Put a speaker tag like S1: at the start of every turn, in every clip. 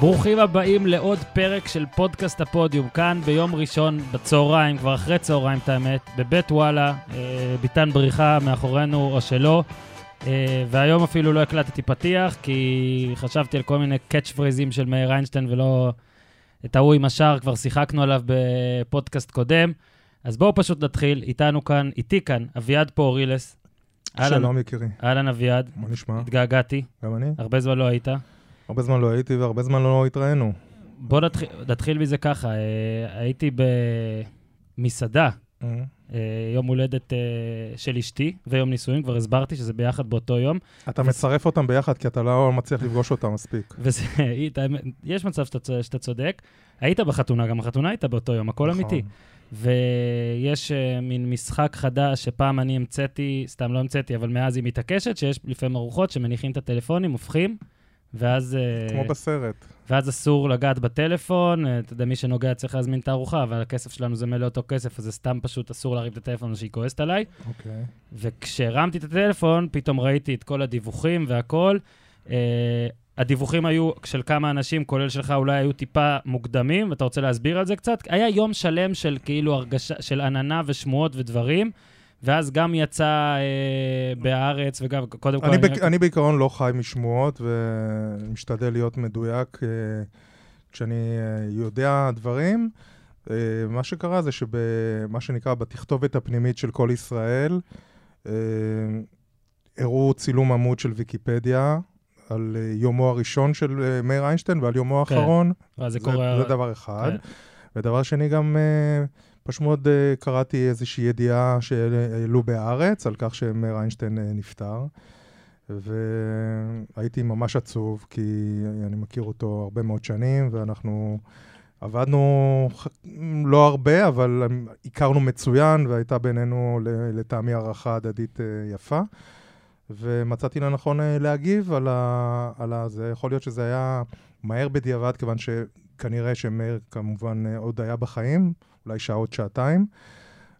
S1: ברוכים הבאים לעוד פרק של פודקאסט הפודיום, כאן ביום ראשון בצהריים, כבר אחרי צהריים את האמת, בבית וואלה, אה, ביטן בריחה מאחורינו או שלא, אה, והיום אפילו לא הקלטתי פתיח, כי חשבתי על כל מיני קאץ' פרייזים של מאיר איינשטיין ולא את ההוא עם השער, כבר שיחקנו עליו בפודקאסט קודם. אז בואו פשוט נתחיל, איתנו כאן, איתי כאן, אביעד פורילס.
S2: שלום יקירי,
S1: אהלן אביעד,
S2: מה נשמע?
S1: התגעגעתי,
S2: גם אני?
S1: הרבה זמן לא היית.
S2: הרבה זמן לא הייתי והרבה זמן לא התראינו.
S1: בוא נתחיל, נתחיל מזה ככה, אה, הייתי במסעדה,
S2: אה,
S1: יום הולדת של אשתי ויום נישואים, כבר הסברתי שזה ביחד באותו יום,
S2: אתה מצרף אותם ביחד כי אתה לא מצליח לפגוש אותם מספיק.
S1: וזה, יש מצב שאתה, שאתה צודק. היית בחתונה, גם החתונה הייתה באותו יום, הכל
S2: נכון.
S1: אמיתי. ויש uh, מין משחק חדש שפעם אני המצאתי, סתם לא המצאתי, אבל מאז היא מתעקשת, שיש לפעמים ארוחות שמניחים את הטלפונים, הופכים, ואז... אה,
S2: כמו בסרט.
S1: ואז אסור לגעת בטלפון, אה, אתה יודע, מי שנוגע צריך להזמין את הארוחה, אבל הכסף שלנו זה מלא אותו כסף, אז זה סתם פשוט אסור להרים את הטלפון שהיא כועסת עליי.
S2: אוקיי.
S1: וכשהרמתי את הטלפון, פתאום ראיתי את כל הדיווחים והכל. Uh, הדיווחים היו של כמה אנשים, כולל שלך, אולי היו טיפה מוקדמים, ואתה רוצה להסביר על זה קצת? היה יום שלם של כאילו הרגשה, של עננה ושמועות ודברים, ואז גם יצא אה, בהארץ, וגם, קודם כל...
S2: אני
S1: רק-
S2: בק- אני בעיקרון לא חי משמועות ומשתדל להיות מדויק אה, כשאני אה, יודע דברים. אה, מה שקרה זה שבמה שנקרא בתכתובת הפנימית של כל ישראל, אה, הראו צילום עמוד של ויקיפדיה על אה, יומו הראשון של אה, מאיר איינשטיין ועל יומו
S1: כן.
S2: האחרון.
S1: ואז זה
S2: זה,
S1: קורה...
S2: זה דבר אחד.
S1: כן.
S2: ודבר שני, גם אה, פשוט מאוד אה, קראתי איזושהי ידיעה שהעלו בהארץ על כך שמאיר איינשטיין אה, נפטר. והייתי ממש עצוב, כי אני מכיר אותו הרבה מאוד שנים, ואנחנו עבדנו לא הרבה, אבל הכרנו מצוין, והייתה בינינו לטעמי הערכה הדדית אה, יפה. ומצאתי לנכון להגיב על, ה, על ה... זה יכול להיות שזה היה מהר בדיעבד, כיוון שכנראה שמאיר כמובן עוד היה בחיים, אולי שעה עוד שעתיים,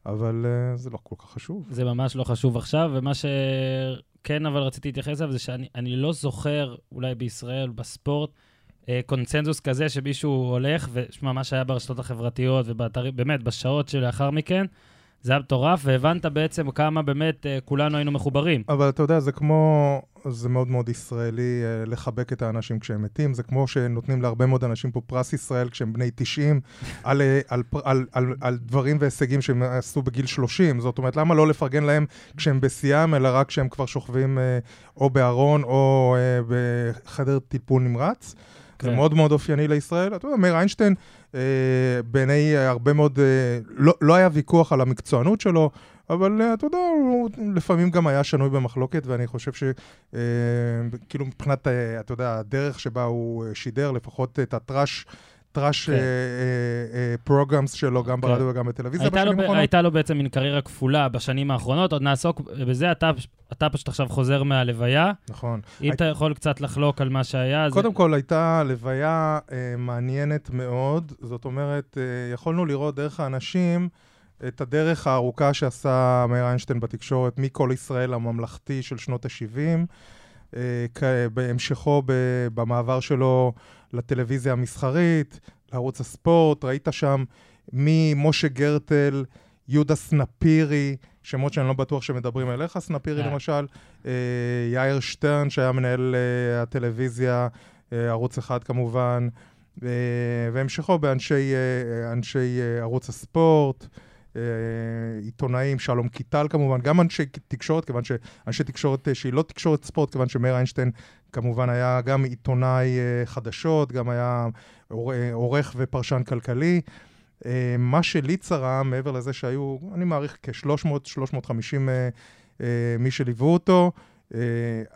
S2: אבל אה, זה לא כל כך חשוב.
S1: זה ממש לא חשוב עכשיו, ומה שכן אבל רציתי להתייחס אליו זה שאני אני לא זוכר, אולי בישראל, בספורט, אה, קונצנזוס כזה שמישהו הולך, ושמע, מה שהיה ברשתות החברתיות ובאתרים, באמת, בשעות שלאחר מכן, זה היה מטורף, והבנת בעצם כמה באמת אה, כולנו היינו מחוברים.
S2: אבל אתה יודע, זה כמו, זה מאוד מאוד ישראלי אה, לחבק את האנשים כשהם מתים, זה כמו שנותנים להרבה מאוד אנשים פה פרס ישראל כשהם בני 90, על, אה, על, על, על, על דברים והישגים שהם עשו בגיל 30. זאת אומרת, למה לא לפרגן להם כשהם בשיאם, אלא רק כשהם כבר שוכבים או בארון או בחדר טיפול נמרץ? זה
S1: כן.
S2: מאוד מאוד אופייני לישראל. אתה יודע, מאיר איינשטיין, אה, בעיני הרבה מאוד, אה, לא, לא היה ויכוח על המקצוענות שלו, אבל אה, אתה יודע, הוא לפעמים גם היה שנוי במחלוקת, ואני חושב ש... אה, כאילו מבחינת, אה, אתה יודע, הדרך שבה הוא אה, שידר, לפחות את הטראש, טראש
S1: כן.
S2: programs שלו, גם
S1: כן.
S2: ברדיו וגם בטלוויזיה בשנים האחרונות.
S1: הייתה לו בעצם מין קריירה כפולה בשנים האחרונות, עוד נעסוק בזה, אתה, פשוט עכשיו חוזר מהלוויה.
S2: נכון.
S1: אם אתה יכול קצת לחלוק על מה שהיה, אז...
S2: קודם כל, הייתה לוויה אה, מעניינת מאוד. זאת אומרת, אה, יכולנו לראות דרך האנשים את הדרך הארוכה שעשה מאיר איינשטיין בתקשורת, מכל ישראל הממלכתי של שנות ה-70, אה, כ- בהמשכו במעבר שלו לטלוויזיה המסחרית, לערוץ הספורט, ראית שם ממשה גרטל, יהודה סנפירי, שמות שאני לא בטוח שמדברים אליך, סנפירי
S1: אה.
S2: למשל, אה, יאיר שטרן, שהיה מנהל אה, הטלוויזיה, אה, ערוץ אחד כמובן, והמשכו באנשי אנשי, ערוץ הספורט, עיתונאים, שלום קיטל כמובן, גם אנשי תקשורת, כיוון שאנשי תקשורת אה, שהיא לא תקשורת ספורט, כיוון שמאיר איינשטיין כמובן היה גם עיתונאי אה, חדשות, גם היה עור- אה, עורך ופרשן כלכלי. אה, מה שלי צרם, מעבר לזה שהיו, אני מעריך כ-300-350 מי שליוו אותו, אה,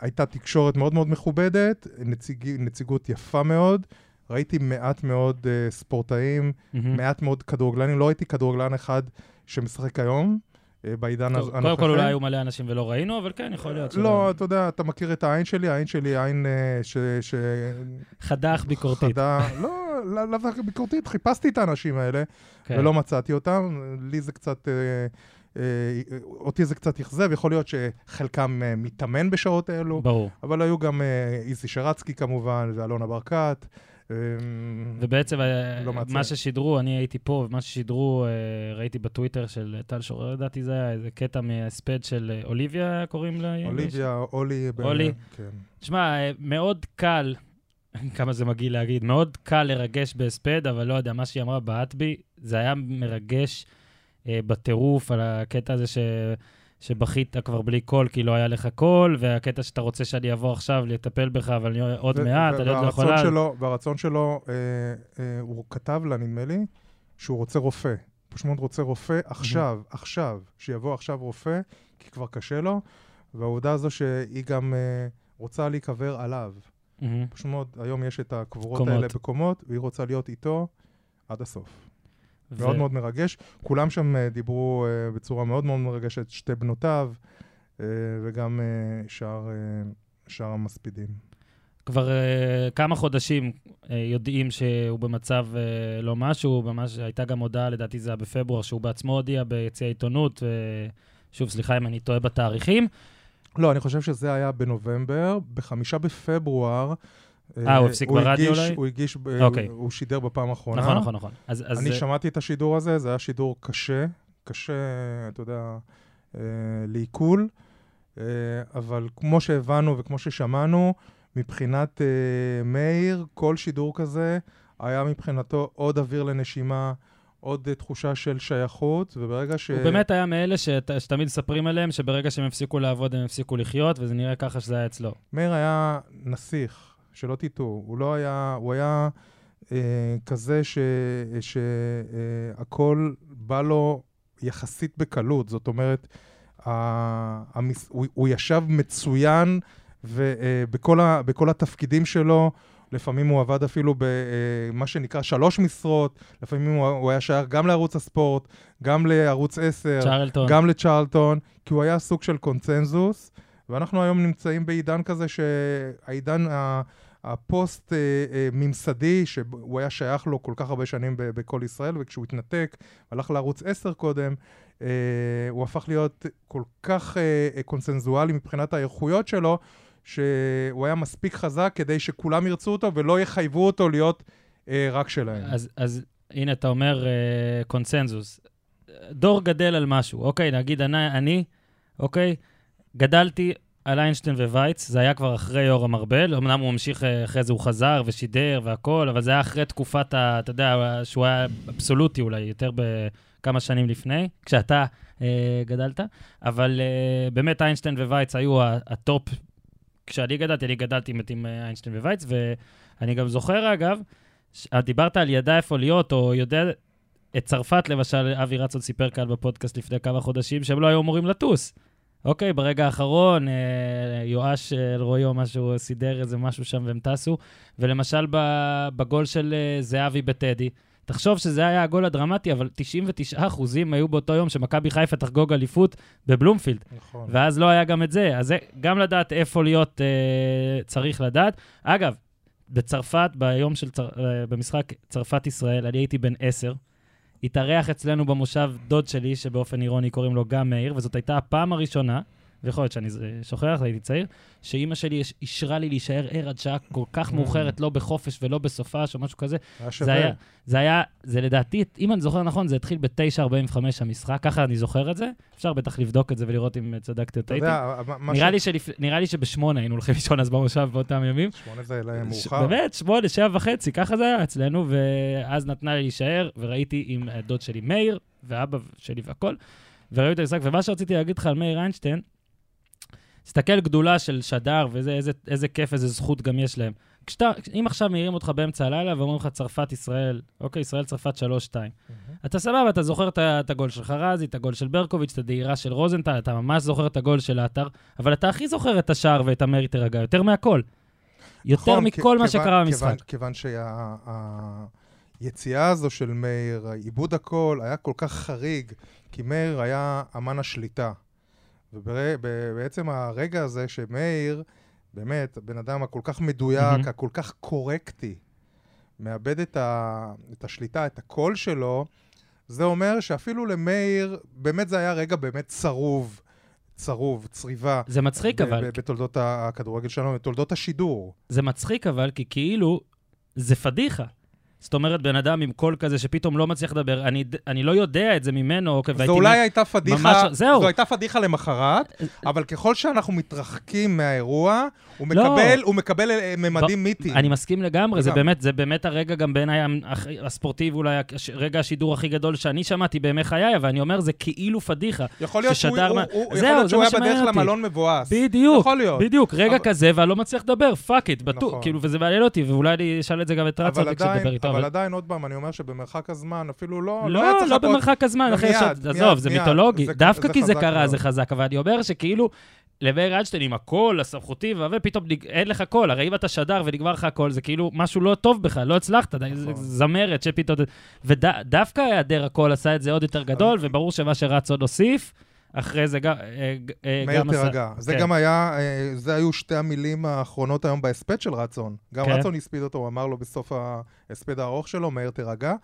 S2: הייתה תקשורת מאוד מאוד מכובדת, נציג, נציגות יפה מאוד. ראיתי מעט מאוד אה, ספורטאים,
S1: מהמם.
S2: מעט מאוד כדורגלנים, לא ראיתי כדורגלן אחד שמשחק היום, אה, בעידן הז-
S1: קודם כל אולי היו מלא אנשים ולא ראינו, אבל כן, יכול להיות.
S2: לא, אתה יודע, אתה מכיר את העין שלי, העין שלי עין אה, ש...
S1: חדך ביקורתית.
S2: חדה, לא, לאו לא דווקא ביקורתית, חיפשתי את האנשים האלה,
S1: כן.
S2: ולא מצאתי אותם. לי זה קצת, אה, אותי זה קצת אכזב, יכול להיות שחלקם מתאמן בשעות האלו,
S1: ברור.
S2: אבל היו גם איזי שרצקי כמובן, ואלונה ברקת,
S1: ובעצם אה,
S2: לא.
S1: מה ששידרו, אני הייתי פה, ומה ששידרו, אה, ראיתי בטוויטר של טל שורר, לדעתי זה היה איזה קטע מהספד של אה, אוליביה, קוראים לה?
S2: אוליביה, אולי. ב-
S1: אולי.
S2: כן.
S1: תשמע, מאוד קל, כמה זה מגעיל להגיד, מאוד קל לרגש בהספד, אבל לא יודע, מה שהיא אמרה בעט בי, זה היה מרגש אה, בטירוף על הקטע הזה ש... שבכית כבר בלי קול כי לא היה לך קול, והקטע שאתה רוצה שאני אבוא עכשיו לטפל בך, אבל אני עוד
S2: ו-
S1: מעט, אני עוד לא יכולה.
S2: שלו, והרצון שלו, אה, אה, הוא כתב לה, נדמה לי, שהוא רוצה רופא. פשוט מאוד רוצה רופא עכשיו, עכשיו, שיבוא עכשיו רופא, כי כבר קשה לו, והעובדה הזו שהיא גם אה, רוצה להיקבר עליו.
S1: מהמם.
S2: פשוט מאוד, היום יש את הקבורות
S1: קומות.
S2: האלה בקומות, והיא רוצה להיות איתו עד הסוף.
S1: ו-
S2: מאוד מאוד מרגש. כולם שם אה, דיברו אה, בצורה מאוד מאוד מרגשת, שתי בנותיו, אה, וגם שאר, שאר המספידים.
S1: כבר uh, כמה חודשים uh, יודעים שהוא במצב uh, לא משהו, ממש הייתה גם הודעה, לדעתי זה היה בפברואר, שהוא בעצמו הודיע ביציע העיתונות, ושוב, סליחה אם אני טועה בתאריכים.
S2: לא, אני חושב שזה היה בנובמבר. בחמישה בפברואר...
S1: אה, הוא הפסיק ברדיו אולי?
S2: הוא הגיש,
S1: אוקיי.
S2: הוא, שידר בפעם האחרונה.
S1: נכון, נכון, נכון. אז, אז
S2: אני
S1: זה-
S2: שמעתי את השידור הזה, זה היה שידור קשה, קשה, אתה יודע, אה, לעיכול, אה, אבל כמו שהבנו וכמו ששמענו, מבחינת אה, מאיר, כל שידור כזה היה מבחינתו עוד אוויר לנשימה, עוד אה, תחושה של שייכות, וברגע ש...
S1: הוא באמת היה מאלה שת, שתמיד מספרים עליהם, שברגע שהם הפסיקו לעבוד, הם הפסיקו לחיות, וזה נראה ככה שזה היה אצלו.
S2: מאיר היה נסיך, שלא תטעו. הוא לא היה, הוא היה אה, כזה שהכל אה, בא לו יחסית בקלות. זאת אומרת, ה- המס, הוא, הוא ישב מצוין ובכל ה, בכל התפקידים שלו. לפעמים הוא עבד אפילו במה שנקרא שלוש משרות, לפעמים הוא, הוא היה שייך גם לערוץ הספורט, גם לערוץ 10,
S1: צ'רלטון.
S2: גם לצ'רלטון, כי הוא היה סוג של קונצנזוס, ואנחנו היום נמצאים בעידן כזה שהעידן ה- הפוסט אה, אה, שהוא היה שייך לו כל כך הרבה שנים בכל ישראל, וכשהוא התנתק, הלך לערוץ 10 קודם, אה, הוא הפך להיות כל כך קונצנזואלי מבחינת האיכויות שלו, שהוא היה מספיק חזק כדי שכולם ירצו אותו ולא יחייבו אותו להיות רק שלהם.
S1: אז, אז הנה, אתה אומר קונצנזוס. דור גדל על משהו, אוקיי? נגיד אני, אני אוקיי? גדלתי על איינשטיין ווייץ, זה היה כבר אחרי יורם ארבל, אמנם הוא המשיך, אה, אחרי זה הוא חזר ושידר והכל, אבל זה היה אחרי תקופת, ה, אתה יודע, שהוא היה אבסולוטי אולי, יותר בכמה שנים לפני, כשאתה אה, גדלת, אבל אה, באמת איינשטיין ווייץ היו הטופ. כשאני גדלתי, אני גדלתי עם- אה, איינשטיין ווייץ, ואני גם זוכר, אגב, ש- דיברת על ידע איפה להיות, או יודע, את צרפת, למשל, אבי רצון סיפר כאן בפודקאסט לפני כמה חודשים, שהם לא היו אמורים לטוס. אוקיי, ברגע האחרון, אה, יואש אלרועי או משהו סידר איזה משהו שם והם טסו. ולמשל בגול של אה, זהבי בטדי, תחשוב שזה היה הגול הדרמטי, אבל 99 אחוזים היו באותו יום שמכבי חיפה תחגוג אליפות בבלומפילד.
S2: נכון.
S1: ואז לא היה גם את זה. אז זה, גם לדעת איפה להיות אה, צריך לדעת. אגב, בצרפת, ביום של, צר, אה, במשחק צרפת-ישראל, אני הייתי בן עשר. התארח אצלנו במושב דוד שלי, שבאופן אירוני קוראים לו גם מאיר, וזאת הייתה הפעם הראשונה, ויכול להיות שאני שוכח, הייתי צעיר, שאימא שלי יש- אישרה לי להישאר ער עד שעה כל כך
S2: Mm.
S1: מאוחרת, לא בחופש ולא בסופש או משהו כזה. זה. היה, זה היה, זה לדעתי, אם אני זוכר נכון, זה התחיל ב-9.45 המשחק, ככה אני זוכר את זה. אפשר בטח לבדוק את זה ולראות אם צדקתי או טעיתי. נראה לי, שלפ... נראה לי שבשמונה היינו הולכים לישון אז במושב באותם ימים.
S2: שמונה זה להם
S1: ש-
S2: מאוחר.
S1: באמת, שמונה, שבע וחצי, ככה זה היה אצלנו, ואז נתנה לי להישאר, וראיתי עם דוד שלי מאיר, ואבא שלי והכל, וראיתי את המשחק, ומה שרציתי להגיד לך על מאיר איינשטיין, תסתכל גדולה של שדר, ואיזה איזה, איזה כיף, איזה זכות גם יש להם. כשאתה, אם עכשיו מעירים אותך באמצע הלילה ואומרים לך צרפת ישראל, אוקיי, ישראל צרפת 3-2. אתה סבבה, אתה זוכר את את הגול של חרזי, את הגול של ברקוביץ', את הדהירה של רוזנטל, אתה ממש זוכר את הגול של עטר, אבל אתה הכי זוכר את השער ואת המרי תירגע, יותר מהכל. יותר
S2: נכון,
S1: מכל
S2: כ-
S1: מה
S2: כיוון-
S1: שקרה במשחק.
S2: כיוון- כיוון שהיציאה הזו של מאיר, עיבוד הכל, היה כל כך חריג, כי מאיר היה אמן השליטה. ובעצם הרגע הזה שמאיר, באמת, הבן אדם הכל כך מדויק,
S1: מהמם.
S2: הכל כך קורקטי, מאבד את, ה, את השליטה, את הקול שלו, זה אומר שאפילו למאיר, באמת זה היה רגע באמת צרוב, צרוב, צריבה.
S1: זה מצחיק
S2: ב-
S1: אבל,
S2: ב- בתולדות הכדורגל שלנו, בתולדות השידור.
S1: זה מצחיק אבל, כי כאילו, זה פדיחה. זאת אומרת, בן אדם עם קול כזה שפתאום לא מצליח לדבר, אני, אני לא יודע את זה ממנו, אוקיי,
S2: זו אולי הייתה פדיחה,
S1: ממש- זהו.
S2: זו הייתה פדיחה למחרת, אבל ככל שאנחנו מתרחקים מהאירוע, הוא
S1: לא.
S2: מקבל, הוא מקבל אה, ממדים מיתיים.
S1: אני מסכים לגמרי, זה. באמת, זה באמת הרגע גם בעיניי הספורטיבי, אולי רגע השידור הכי גדול שאני שמעתי בימי חיי, ואני אומר, זה כאילו פדיחה.
S2: יכול להיות שהוא הוא-
S1: מה-
S2: הוא- יכול
S1: זהו,
S2: להיות
S1: זה
S2: שהוא היה בדרך
S1: אותי.
S2: למלון מבואס.
S1: בדיוק,
S2: יכול להיות.
S1: בדיוק, רגע
S2: אבל-
S1: כזה, ואני לא מצליח לדבר, fuck it, בטוח,
S2: נכון.
S1: כאילו, וזה מעניין אותי, ואולי אני אשאל את זה גם את רצון
S2: אבל
S1: כשתדבר איתו.
S2: אבל עדיין, עוד פעם, אני אומר שבמרחק הזמן, אפילו לא,
S1: לא, לא
S2: לחכות.
S1: במרחק הזמן,
S2: לא,
S1: עכשיו,
S2: מיד,
S1: עזוב, זה. מיתולוגי. דווקא כי זה קרה. זה חזק, אבל אני אומר שכאילו, למאיר איינשטיין עם הקול הסמכותי, ופתאום אין לך קול, הרי אם אתה שדר ונגמר לך הקול, זה כאילו משהו לא טוב בכלל, לא הצלחת,
S2: נכון.
S1: זמרת שפתאום... ודווקא היעדר הקול עשה את זה עוד יותר גדול, וברור שמה שרץ עוד הוסיף, אחרי זה גם... אה, אה,
S2: מאיר תירגע. זה
S1: כן.
S2: גם היה, אה, זה היו שתי המילים האחרונות היום בהספד של רצון. גם
S1: כן.
S2: רצון הספיד אותו, הוא אמר לו בסוף ההספד הארוך שלו, מאיר תירגע.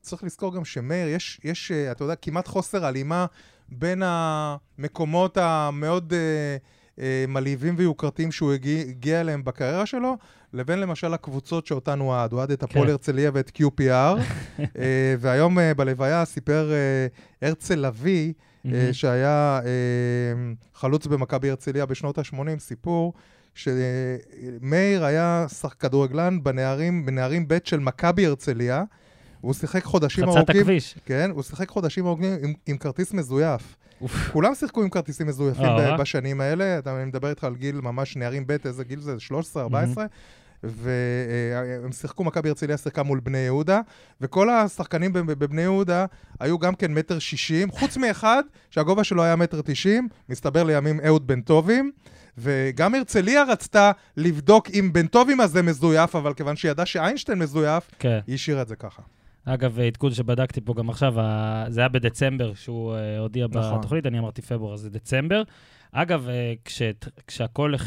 S2: צריך לזכור גם שמאיר, יש, יש, אתה יודע, כמעט חוסר הלימה בין המקומות המאוד מלהיבים ויוקרתיים שהוא הגיע, הגיע אליהם בקריירה שלו, לבין למשל הקבוצות שאותן הוא אהד. הוא אהד את הפועל
S1: כן.
S2: הרצליה ואת QPR, אה, והיום אה, בלוויה סיפר אה, הרצל לביא, אה. שהיה אה, חלוץ במכבי הרצליה בשנות ה-80, סיפור שמאיר היה שח כדורגלן בנערים, בנערים ב' של מכבי הרצליה, והוא שיחק חודשים ארוכים,
S1: הכביש.
S2: כן, הוא שיחק חודשים ארוכים עם, עם כרטיס מזויף. כולם שיחקו עם כרטיסים מזויפים
S1: אה,
S2: בשנים האלה, אתה- אני מדבר איתך על גיל ממש נערים ב', איזה גיל זה? 13, 14? והם שיחקו, מכבי הרצליה שיחקה מול בני יהודה, וכל השחקנים בב- בבני יהודה היו גם כן מטר שישים, חוץ מאחד שהגובה שלו היה מטר תשעים, מסתבר לימים אהוד בן טובים, וגם הרצליה רצתה לבדוק אם בן טובים הזה מזויף, אבל כיוון שהיא ידעה שאיינשטיין מזויף,
S1: כן.
S2: היא השאירה את זה ככה.
S1: אגב, עדכון שבדקתי פה גם עכשיו, זה היה בדצמבר שהוא אה, הודיע
S2: נכון.
S1: בתוכנית, אני אמרתי פברואר, זה דצמבר. אגב, אה, כשת- כשהכול אה,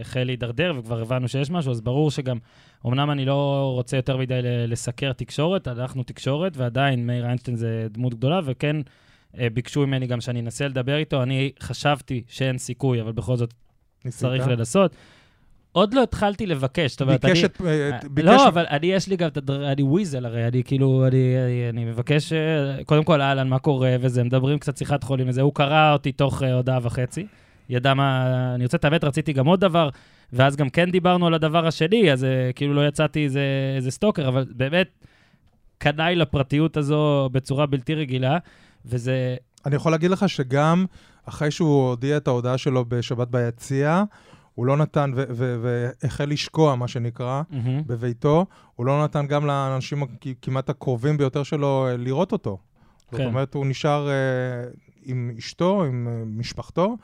S1: החל להידרדר וכבר הבנו שיש משהו, אז ברור שגם, אמנם אני לא רוצה יותר מדי לסקר תקשורת, אנחנו תקשורת, ועדיין מאיר איינשטיין זה דמות גדולה, וכן ביקשו ממני גם שאני אנסה לדבר איתו. אני חשבתי שאין סיכוי, אבל בכל זאת
S2: ניסית?
S1: צריך לנסות. עוד לא התחלתי לבקש, זאת אומרת, אני...
S2: את... אה, ביקש...
S1: לא, אבל אני, יש לי גם את הדר... אני וויזל הרי, אני כאילו, אני, אני, מבקש, אה, קודם כל, אהלן, מה קורה וזה, מדברים קצת שיחת חולים וזה, הוא קרא אותי תוך אה, הודעה וחצי, ידע מה, אני רוצה את האמת, רציתי גם עוד דבר, ואז גם כן דיברנו על הדבר השני, אז אה, כאילו לא יצאתי איזה, איזה סטוקר, אבל באמת, קנאי לפרטיות הזו בצורה בלתי רגילה, וזה,
S2: אני יכול להגיד לך שגם אחרי שהוא הודיע את ההודעה שלו בשבת ביציע, הוא לא נתן, והחל לשקוע, מה שנקרא,
S1: מהמם,
S2: בביתו, הוא לא נתן גם לאנשים כמעט הקרובים ביותר שלו אה, לראות אותו. זאת
S1: כן.
S2: אומרת, הוא נשאר אה, עם אשתו, עם אה, משפחתו,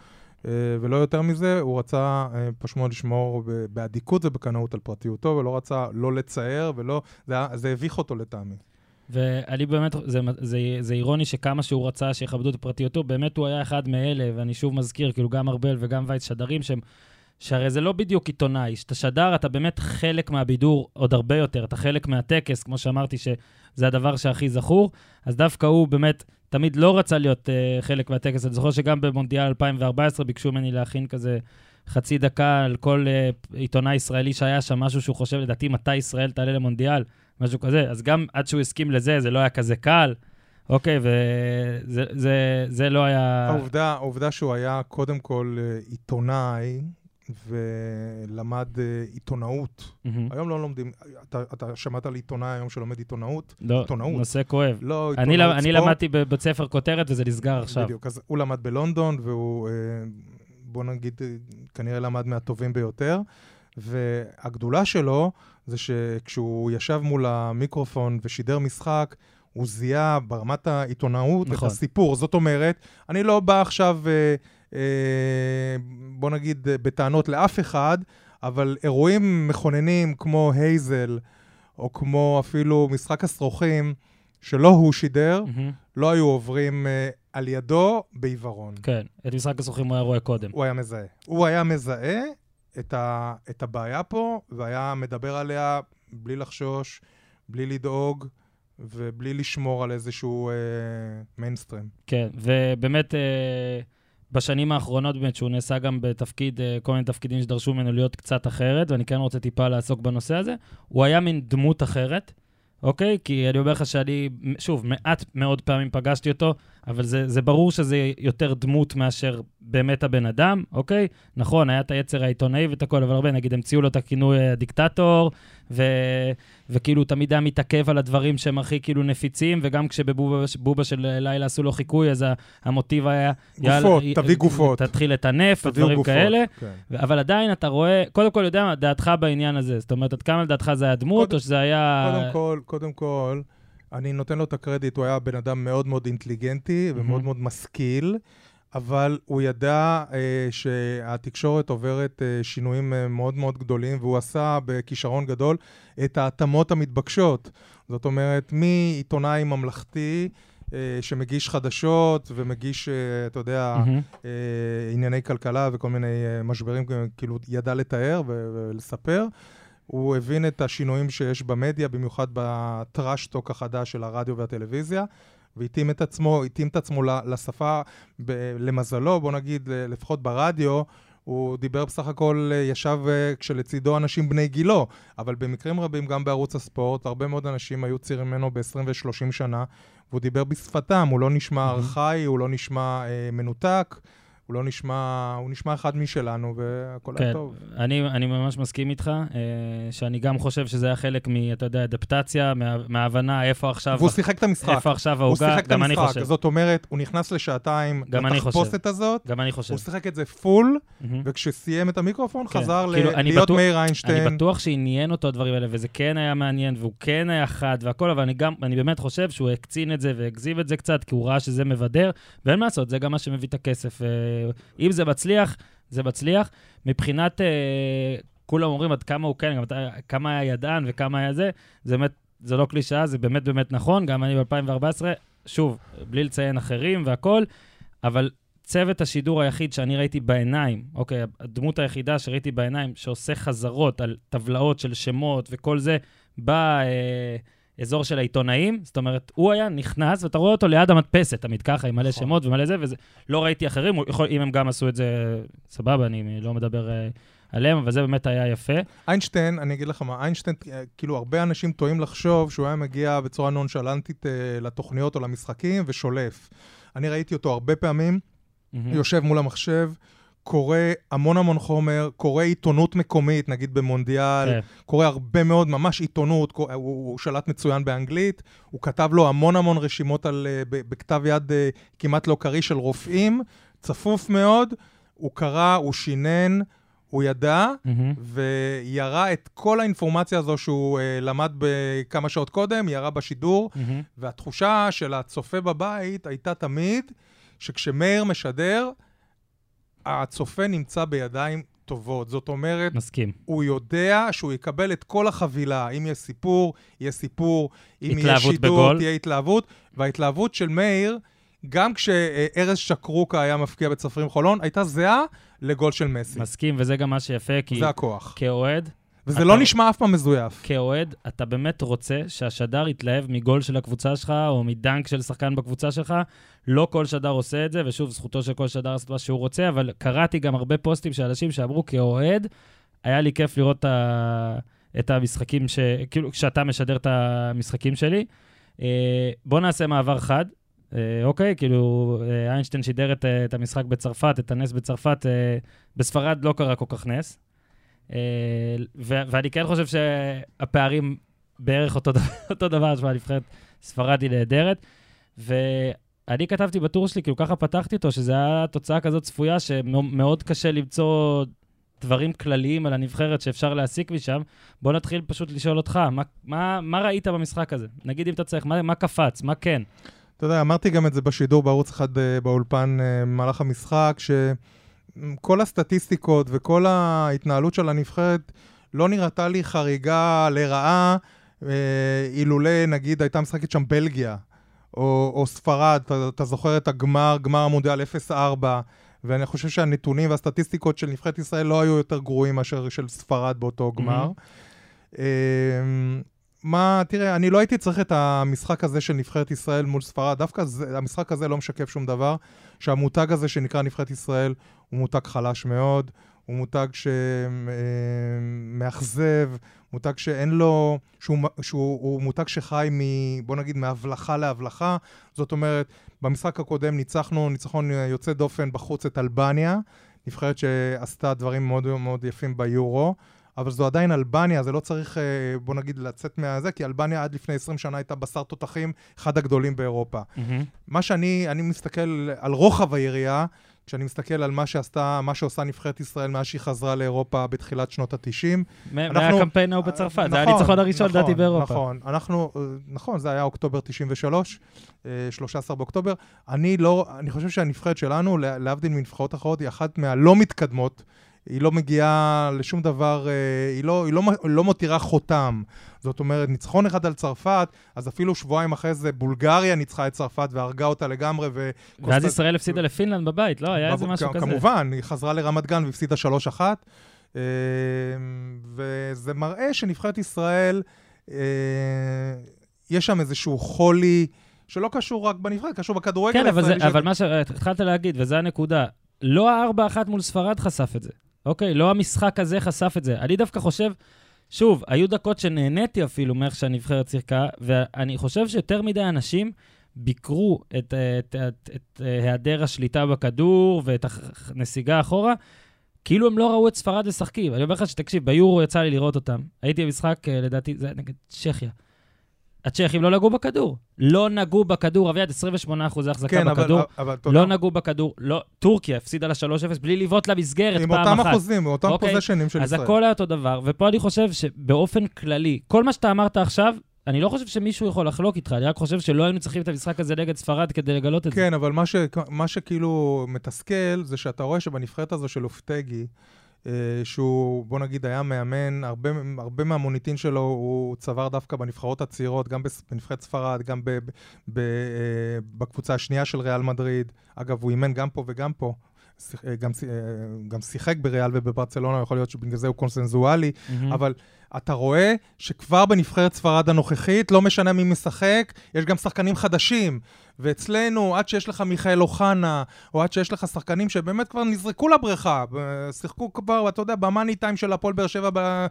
S2: אה, ולא יותר מזה, הוא רצה אה, פשוט מאוד לשמור באדיקות ובקנאות על פרטיותו, ולא רצה לא לצייר, ולא... זה, זה הביך אותו לטעמי.
S1: ואני באמת, זה, זה, זה אירוני שכמה שהוא רצה שיכבדו את פרטיותו, באמת הוא היה אחד מאלה, ואני שוב מזכיר, כאילו גם ארבל וגם וייץ שדרים שהם, שהרי זה לא בדיוק עיתונאי, כשאתה שדר אתה באמת חלק מהבידור עוד הרבה יותר, אתה חלק מהטקס, כמו שאמרתי שזה הדבר שהכי זכור, אז דווקא הוא באמת תמיד לא רצה להיות uh, חלק מהטקס, אני זוכר שגם במונדיאל 2014 ביקשו ממני להכין כזה חצי דקה על כל uh, עיתונאי ישראלי שהיה שם, משהו שהוא חושב, לדעתי, מתי ישראל תעלה למונדיאל. משהו כזה. אז גם עד שהוא הסכים לזה, זה לא היה כזה קל. אוקיי, וזה זה, זה לא היה...
S2: העובדה, העובדה שהוא היה קודם כל אה, עיתונאי ולמד אה, עיתונאות.
S1: מהמם.
S2: היום לא לומדים, אתה, אתה שמעת על עיתונאי היום שלומד עיתונאות?
S1: לא,
S2: עיתונאות.
S1: נושא כואב.
S2: לא
S1: אני,
S2: עיתונאות
S1: אני
S2: ספורט.
S1: למדתי בבית ספר כותרת וזה נסגר עכשיו.
S2: בדיוק, אז הוא למד בלונדון, והוא, אה, בוא נגיד, אה, כנראה למד מהטובים ביותר. והגדולה שלו זה שכשהוא ישב מול המיקרופון ושידר משחק, הוא זיהה ברמת העיתונאות
S1: נכון.
S2: את הסיפור. זאת אומרת, אני לא בא עכשיו, אה, בוא נגיד, אה, בטענות לאף אחד, אבל אירועים מכוננים כמו הייזל, או כמו אפילו משחק השרוכים, שלא הוא שידר,
S1: מהמם.
S2: לא היו עוברים uh, על ידו בעיוורון.
S1: כן, את משחק הזוכים הוא היה רואה קודם.
S2: הוא היה מזהה. הוא היה מזהה את, ה, את הבעיה פה, והיה מדבר עליה בלי לחשוש, בלי לדאוג, ובלי לשמור על איזשהו מיינסטרים.
S1: כן, ובאמת, אה, בשנים האחרונות באמת, שהוא נעשה גם בתפקיד, אה, כל מיני תפקידים שדרשו ממנו להיות קצת אחרת, ואני כן רוצה טיפה לעסוק בנושא הזה, הוא היה מין דמות אחרת, אוקיי? כי אני אומר לך שאני, שוב, מעט מאוד פעמים פגשתי אותו, אבל זה, זה ברור שזה יותר דמות מאשר באמת הבן אדם, אוקיי? נכון, היה את היצר העיתונאי ואת הכל, אבל הרבה, נגיד, המציאו לו את הכינוי אה, הדיקטטור, ו... וכאילו תמיד היה מתעכב על הדברים שהם הכי כאילו נפיצים, וגם כשבבובה של לילה עשו לו חיקוי, אז המוטיב היה...
S2: גופות, יאללה, תביא גופות.
S1: תתחיל לטנף ודברים גופות, כאלה. כן. אבל עדיין אתה רואה, קודם כל יודע מה דעתך בעניין הזה. זאת אומרת, עד כמה לדעתך זה היה דמות, קוד, או שזה היה...
S2: קודם כל, קודם כל, אני נותן לו את הקרדיט, הוא היה בן אדם מאוד מאוד אינטליגנטי ומאוד מאוד משכיל. אבל הוא ידע אה, שהתקשורת עוברת אה, שינויים אה, מאוד מאוד גדולים, והוא עשה בכישרון גדול את ההתאמות המתבקשות. זאת אומרת, מעיתונאי ממלכתי, אה, שמגיש חדשות ומגיש, אה, אתה יודע, mm-hmm. ענייני כלכלה וכל מיני משברים, כאילו, ידע לתאר ולספר. הוא הבין את השינויים שיש במדיה, במיוחד בטראשטוק החדש של הרדיו והטלוויזיה, והתאים את עצמו, התאים את עצמו לשפה, ב- למזלו, בוא נגיד, לפחות ברדיו, הוא דיבר בסך הכל, ישב אה, כשלצידו אנשים בני גילו, אבל במקרים רבים, גם בערוץ הספורט, הרבה מאוד אנשים היו צעירים ממנו ב-20 ו-30 שנה, והוא דיבר בשפתם, הוא לא נשמע ארכאי, הוא לא נשמע אה, מנותק. הוא לא נשמע, הוא נשמע אחד משלנו, והכל כן, היה טוב.
S1: אני, אני ממש מסכים איתך, אה, שאני גם חושב שזה היה חלק מ, אתה יודע, אדפטציה, מה, מההבנה איפה עכשיו...
S2: והוא שיחק את המשחק.
S1: איפה עכשיו העוגה, גם אני חושב.
S2: זאת אומרת, הוא נכנס לשעתיים לתחפושת הזאת.
S1: גם אני חושב.
S2: הוא שיחק את זה פול, mm-hmm. וכשסיים את המיקרופון, כן. חזר כאילו, ל- להיות בטוח, מאיר איינשטיין.
S1: אני בטוח שעניין אותו הדברים האלה, וזה כן היה מעניין, והוא כן היה חד והכל, אבל אני גם, אני באמת חושב שהוא הקצין את זה והגזיב את זה קצת, כי הוא ראה שזה מבדר, ואין מה לעשות, זה גם מה שמביא את הכסף. אם זה מצליח, זה מצליח. מבחינת, אה, כולם אומרים עד כמה הוא כן, גם כמה היה ידען וכמה היה זה, זה באמת, זה לא קלישאה, זה באמת באמת נכון. גם אני ב-2014, שוב, בלי לציין אחרים והכול, אבל צוות השידור היחיד שאני ראיתי בעיניים, אוקיי, הדמות היחידה שראיתי בעיניים, שעושה חזרות על טבלאות של שמות וכל זה, בא... אה, אזור של העיתונאים, זאת אומרת, הוא היה נכנס, ואתה רואה אותו ליד המדפסת, תמיד ככה, עם מלא נכון. שמות ומלא זה, ולא ראיתי אחרים, יכול, אם הם גם עשו את זה, סבבה, אני לא מדבר uh, עליהם, אבל זה באמת היה יפה.
S2: איינשטיין, אני אגיד לך מה, איינשטיין, אה, כאילו, הרבה אנשים טועים לחשוב שהוא היה מגיע בצורה נונשלנטית uh, לתוכניות או למשחקים ושולף. אני ראיתי אותו הרבה פעמים, mm-hmm. יושב מול המחשב, קורא המון המון חומר, קורא עיתונות מקומית, נגיד במונדיאל, כן. קורא הרבה מאוד, ממש עיתונות, הוא, הוא שלט מצוין באנגלית, הוא כתב לו המון המון רשימות על, אה, בכתב יד אה, כמעט לא קריא של רופאים, צפוף מאוד, הוא קרא, הוא שינן, הוא ידע, mm-hmm. וירה את כל האינפורמציה הזו שהוא uh, למד בכמה שעות קודם, ירה בשידור, mm-hmm. והתחושה של הצופה בבית הייתה תמיד שכשמאיר משדר, הצופה נמצא בידיים טובות. זאת אומרת,
S1: מסכים.
S2: הוא יודע שהוא יקבל את כל החבילה. אם יש סיפור, יהיה סיפור. אם יהיה שידור, בגול. תהיה התלהבות. וההתלהבות של מאיר, גם כשארז שקרוקה היה מפקיע בצפרים חולון, הייתה זהה לגול של מסי.
S1: מסכים, וזה גם מה שיפה, כי...
S2: זה הכוח.
S1: כאוהד,
S2: וזה לא נשמע אף פעם מזויף.
S1: כאוהד, אתה באמת רוצה שהשדר יתלהב מגול של הקבוצה שלך, או מדנק של שחקן בקבוצה שלך. לא כל שדר עושה את זה, ושוב, זכותו של כל שדר לעשות מה שהוא רוצה, אבל קראתי גם הרבה פוסטים של אנשים שאמרו, כאוהד, היה לי כיף לראות את המשחקים, ש... כאילו, כשאתה משדר את המשחקים שלי. אה, בוא נעשה מעבר חד. אה, אוקיי, כאילו, אה, איינשטיין שידר את, את המשחק בצרפת, את הנס בצרפת, בספרד לא קרה כל כך נס. אה, ואני כן חושב שהפערים בערך אותו, אותו דבר, שמע, נבחרת ספרד היא נהדרת. ואני כתבתי בטור שלי, כאילו ככה פתחתי אותו, שזו הייתה תוצאה כזאת צפויה, שמאוד קשה למצוא דברים כלליים על הנבחרת שאפשר להסיק משם. בוא נתחיל פשוט לשאול אותך, מה, מה, מה ראית במשחק הזה? נגיד אם אתה צריך, מה, מה קפץ, מה כן?
S2: אתה יודע, אמרתי גם את זה בשידור בערוץ אחד אה, באולפן אה, במהלך המשחק, ש... כל הסטטיסטיקות וכל ההתנהלות של הנבחרת לא נראתה לי חריגה לרעה, אה, אילולא נגיד הייתה משחקת שם בלגיה, או, או ספרד, אתה, אתה זוכר את הגמר, גמר המונדיאל 0-4, ואני חושב שהנתונים והסטטיסטיקות של נבחרת ישראל לא היו יותר גרועים מאשר של ספרד באותו גמר. Mm-hmm. מה, תראה, אני לא הייתי צריך את המשחק הזה של נבחרת ישראל מול ספרד, דווקא זה, המשחק הזה לא משקף שום דבר, שהמותג הזה שנקרא נבחרת ישראל הוא מותג חלש מאוד, הוא מותג שמאכזב, מותג שאין לו, שהוא, שהוא הוא מותג שחי מ... בוא נגיד מהבלחה להבלחה, זאת אומרת, במשחק הקודם ניצחנו ניצחון יוצא דופן בחוץ את אלבניה, נבחרת שעשתה דברים מאוד מאוד יפים ביורו. אבל זו עדיין אלבניה, זה לא צריך, אה, בוא נגיד, לצאת מהזה, כי אלבניה עד לפני 20 שנה הייתה בשר תותחים, אחד הגדולים באירופה. Mm-hmm. מה שאני, אני מסתכל על רוחב היריעה, כשאני מסתכל על מה שעשתה, מה שעושה נבחרת ישראל מאז שהיא חזרה לאירופה בתחת שנות ה-90.
S1: מהקמפיין ההוא בצרפת, זה היה נכון, הניצחון הראשון, לדעתי,
S2: נכון,
S1: באירופה.
S2: נכון, אנחנו, אה, נכון, זה היה אוקטובר 93, 13 אה, באוקטובר. אני לא, אני חושב שהנבחרת שלנו, להבדיל מנבחרות אחרות, היא אחת מהלא מתקדמות. היא לא מגיעה לשום דבר, אה, היא לא, היא לא, לא מותירה חותם. זאת אומרת, ניצחון אחד על צרפת, אז אפילו שבועיים אחרי זה בולגריה ניצחה את צרפת והרגה אותה לגמרי. ו...
S1: ואז ישראל הפסידה לפינלנד בבית, לא? היה איזה משהו כזה.
S2: כמובן, היא חזרה לרמת גן והפסידה 3-1. אה, וזה מראה שנבחרת ישראל, אה, יש שם איזשהו חולי שלא קשור רק בנבחרת, קשור בכדורגל.
S1: כן, אבל, זה, אבל מה שהתחלת להגיד, וזו הנקודה, לא הארבע אחת מול ספרד חשף את זה. אוקיי? לא המשחק הזה חשף את זה. אני דווקא חושב, שוב, היו דקות שנהניתי אפילו מאיך שהנבחרת שיחקה, ואני חושב שיותר מדי אנשים ביקרו את, את, את, את, את היעדר השליטה בכדור ואת הנסיגה אחורה, כאילו הם לא ראו את ספרד משחקים. אני אומר לך שתקשיב, ביורו יצא לי לראות אותם. הייתי במשחק, אה, לדעתי, זה נגד צ'כיה. הצ'כים לא נגעו בכדור. לא נגעו בכדור, אביעד, 28 אחוז החזקה כן, בכדור. אבל, אבל. לא נגעו בכדור. לא, טורקיה הפסידה ל-3-0 בלי לבעוט למסגרת פעם אחת.
S2: עם אותם אחוזים, עם אותם אוקיי? פוזיישנים של
S1: אז
S2: ישראל.
S1: אז הכל היה אותו דבר, ופה אני חושב שבאופן כללי, כל מה שאתה אמרת עכשיו, אני לא חושב שמישהו יכול לחלוק איתך, אני רק חושב שלא היינו צריכים את המשחק הזה נגד ספרד כדי לגלות את
S2: כן,
S1: זה.
S2: כן, אבל מה, ש, מה שכאילו מתסכל, זה שאתה רואה שבנבחרת הזו של אופטגי, שהוא, בוא נגיד, היה מאמן, הרבה, הרבה מהמוניטין שלו הוא צבר דווקא בנבחרות הצעירות, גם בנבחרת ספרד, גם ב, ב, ב, אה, בקבוצה השנייה של ריאל מדריד. אגב, הוא אימן גם פה וגם פה. אה, גם, גם שיחק בריאל ובברצלונה, יכול להיות שבגלל זה הוא קונסנזואלי, mm-hmm. אבל אתה רואה שכבר בנבחרת ספרד הנוכחית, לא משנה מי משחק, יש גם שחקנים חדשים. ואצלנו, עד שיש לך מיכאל אוחנה, או עד שיש לך שחקנים שבאמת כבר נזרקו לבריכה, שיחקו כבר, אתה יודע, במאני טיים של הפועל באר שבע,